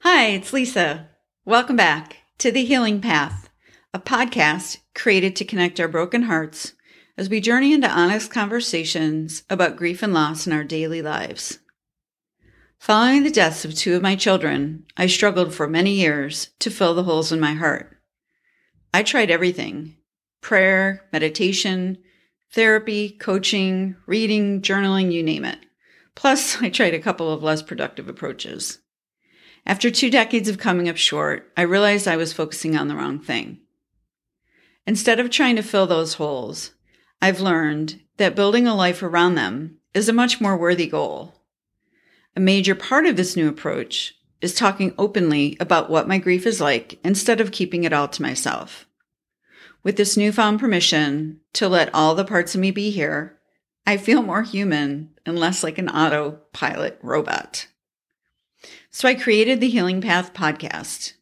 Hi, it's Lisa. Welcome back to The Healing Path, a podcast created to connect our broken hearts as we journey into honest conversations about grief and loss in our daily lives. Following the deaths of two of my children, I struggled for many years to fill the holes in my heart. I tried everything prayer, meditation, therapy, coaching, reading, journaling, you name it. Plus, I tried a couple of less productive approaches. After two decades of coming up short, I realized I was focusing on the wrong thing. Instead of trying to fill those holes, I've learned that building a life around them is a much more worthy goal. A major part of this new approach is talking openly about what my grief is like instead of keeping it all to myself. With this newfound permission to let all the parts of me be here, I feel more human and less like an autopilot robot. So I created the Healing Path podcast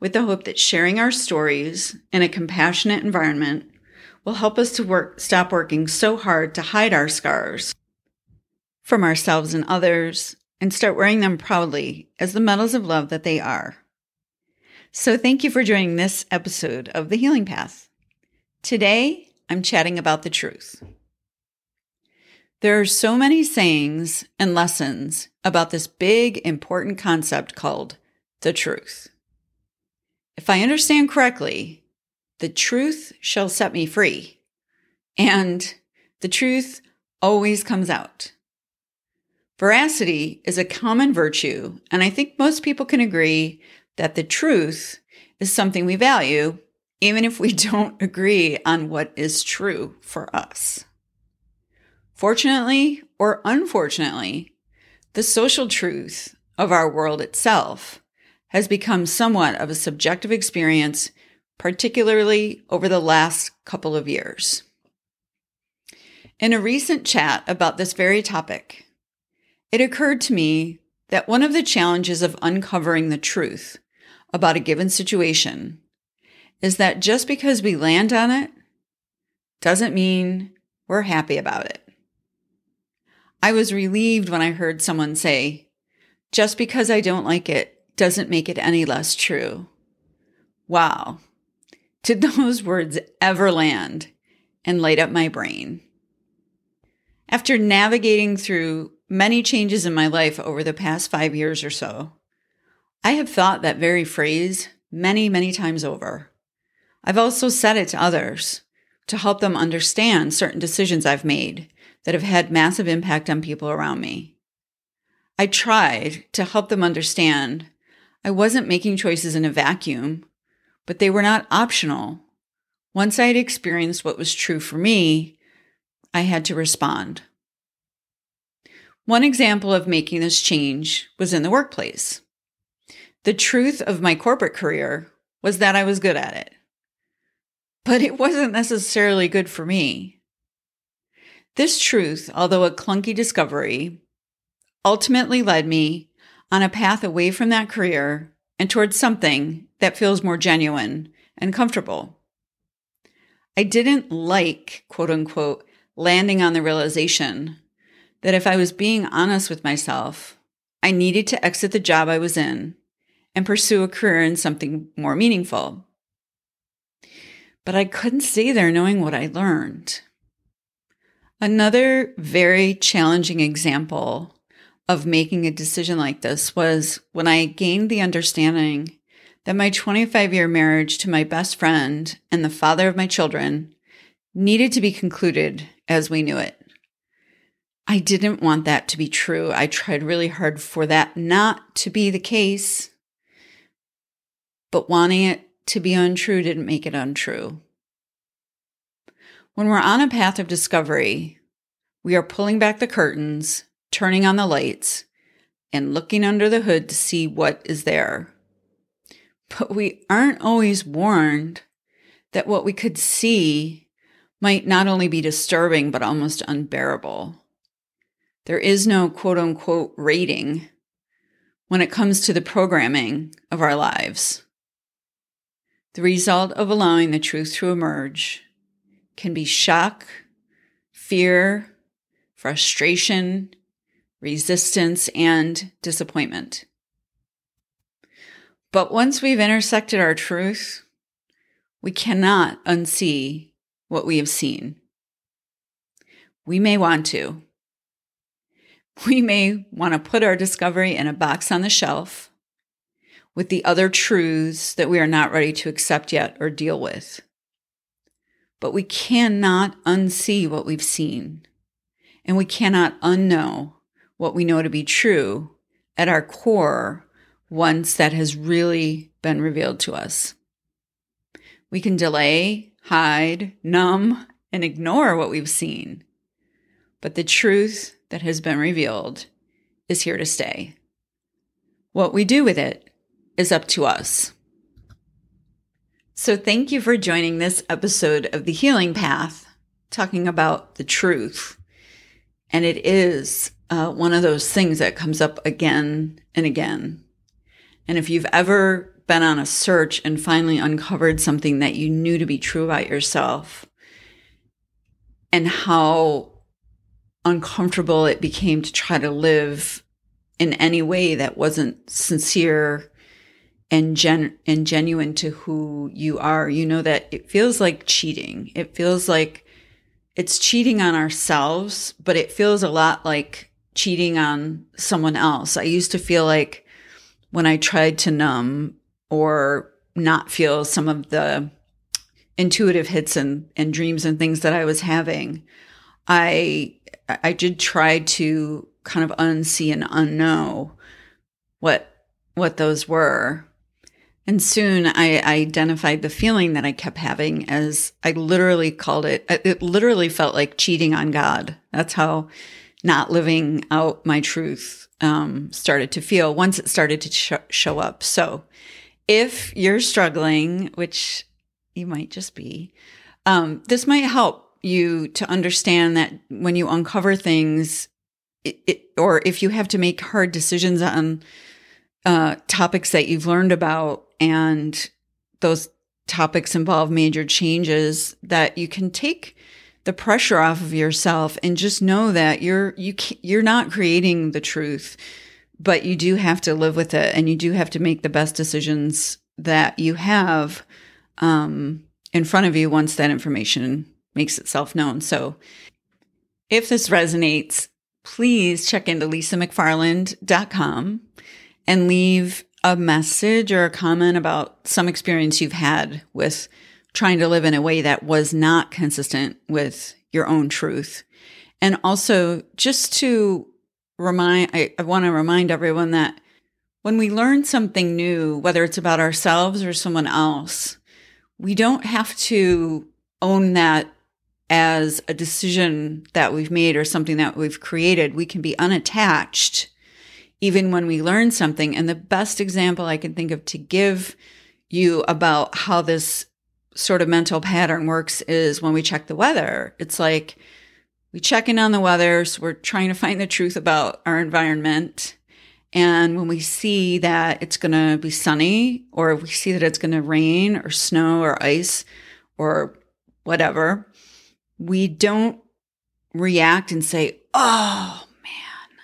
with the hope that sharing our stories in a compassionate environment will help us to work, stop working so hard to hide our scars from ourselves and others and start wearing them proudly as the medals of love that they are. So, thank you for joining this episode of The Healing Path. Today, I'm chatting about the truth. There are so many sayings and lessons about this big, important concept called the truth. If I understand correctly, the truth shall set me free. And the truth always comes out. Veracity is a common virtue, and I think most people can agree that the truth is something we value, even if we don't agree on what is true for us. Fortunately or unfortunately, the social truth of our world itself has become somewhat of a subjective experience, particularly over the last couple of years. In a recent chat about this very topic, it occurred to me that one of the challenges of uncovering the truth about a given situation is that just because we land on it doesn't mean we're happy about it. I was relieved when I heard someone say, just because I don't like it doesn't make it any less true. Wow. Did those words ever land and light up my brain? After navigating through many changes in my life over the past five years or so, I have thought that very phrase many, many times over. I've also said it to others to help them understand certain decisions I've made that have had massive impact on people around me. I tried to help them understand I wasn't making choices in a vacuum, but they were not optional. Once I had experienced what was true for me, I had to respond. One example of making this change was in the workplace. The truth of my corporate career was that I was good at it, but it wasn't necessarily good for me. This truth, although a clunky discovery, ultimately led me on a path away from that career and towards something that feels more genuine and comfortable. I didn't like, quote unquote, landing on the realization that if I was being honest with myself, I needed to exit the job I was in and pursue a career in something more meaningful. But I couldn't stay there knowing what I learned. Another very challenging example of making a decision like this was when I gained the understanding that my 25 year marriage to my best friend and the father of my children needed to be concluded as we knew it. I didn't want that to be true. I tried really hard for that not to be the case. But wanting it to be untrue didn't make it untrue. When we're on a path of discovery, we are pulling back the curtains, turning on the lights, and looking under the hood to see what is there. But we aren't always warned that what we could see might not only be disturbing, but almost unbearable. There is no quote unquote rating when it comes to the programming of our lives. The result of allowing the truth to emerge can be shock, fear, frustration, resistance, and disappointment. But once we've intersected our truth, we cannot unsee what we have seen. We may want to. We may want to put our discovery in a box on the shelf with the other truths that we are not ready to accept yet or deal with. But we cannot unsee what we've seen, and we cannot unknow what we know to be true at our core once that has really been revealed to us. We can delay, hide, numb, and ignore what we've seen. But the truth that has been revealed is here to stay. What we do with it is up to us. So, thank you for joining this episode of The Healing Path, talking about the truth. And it is uh, one of those things that comes up again and again. And if you've ever been on a search and finally uncovered something that you knew to be true about yourself, and how uncomfortable it became to try to live in any way that wasn't sincere and gen and genuine to who you are you know that it feels like cheating it feels like it's cheating on ourselves but it feels a lot like cheating on someone else i used to feel like when i tried to numb or not feel some of the intuitive hits and, and dreams and things that i was having i I did try to kind of unsee and unknow what what those were. And soon I identified the feeling that I kept having as I literally called it, it literally felt like cheating on God. That's how not living out my truth um, started to feel once it started to sh- show up. So if you're struggling, which you might just be, um, this might help you to understand that when you uncover things, it, it, or if you have to make hard decisions on uh, topics that you've learned about, and those topics involve major changes, that you can take the pressure off of yourself and just know that you're you you're not creating the truth, but you do have to live with it, and you do have to make the best decisions that you have um, in front of you once that information makes itself known. So if this resonates, please check into lisamcfarland.com and leave a message or a comment about some experience you've had with trying to live in a way that was not consistent with your own truth. And also just to remind, I, I want to remind everyone that when we learn something new, whether it's about ourselves or someone else, we don't have to own that as a decision that we've made or something that we've created, we can be unattached even when we learn something. And the best example I can think of to give you about how this sort of mental pattern works is when we check the weather. It's like we check in on the weather, so we're trying to find the truth about our environment. And when we see that it's going to be sunny, or we see that it's going to rain or snow or ice or whatever, we don't react and say, oh man,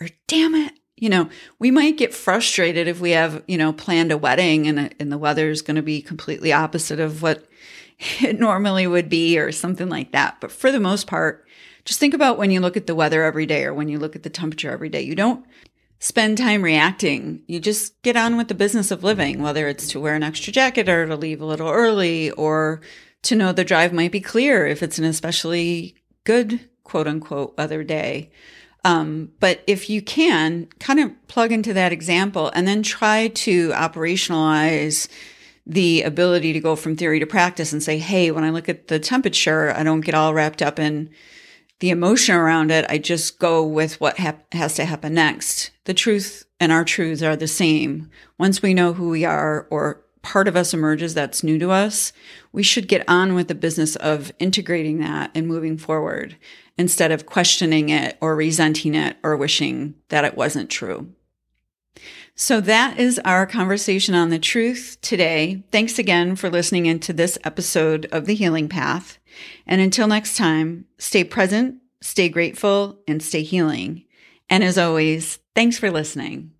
or damn it. You know, we might get frustrated if we have, you know, planned a wedding and, and the weather is going to be completely opposite of what it normally would be or something like that. But for the most part, just think about when you look at the weather every day or when you look at the temperature every day. You don't spend time reacting. You just get on with the business of living, whether it's to wear an extra jacket or to leave a little early or to know the drive might be clear if it's an especially good quote unquote weather day. Um, but if you can kind of plug into that example and then try to operationalize the ability to go from theory to practice and say, Hey, when I look at the temperature, I don't get all wrapped up in the emotion around it. I just go with what has to happen next. The truth and our truths are the same. Once we know who we are or part of us emerges that's new to us, we should get on with the business of integrating that and moving forward instead of questioning it or resenting it or wishing that it wasn't true. So that is our conversation on the truth today. Thanks again for listening into this episode of The Healing Path. And until next time, stay present, stay grateful, and stay healing. And as always, thanks for listening.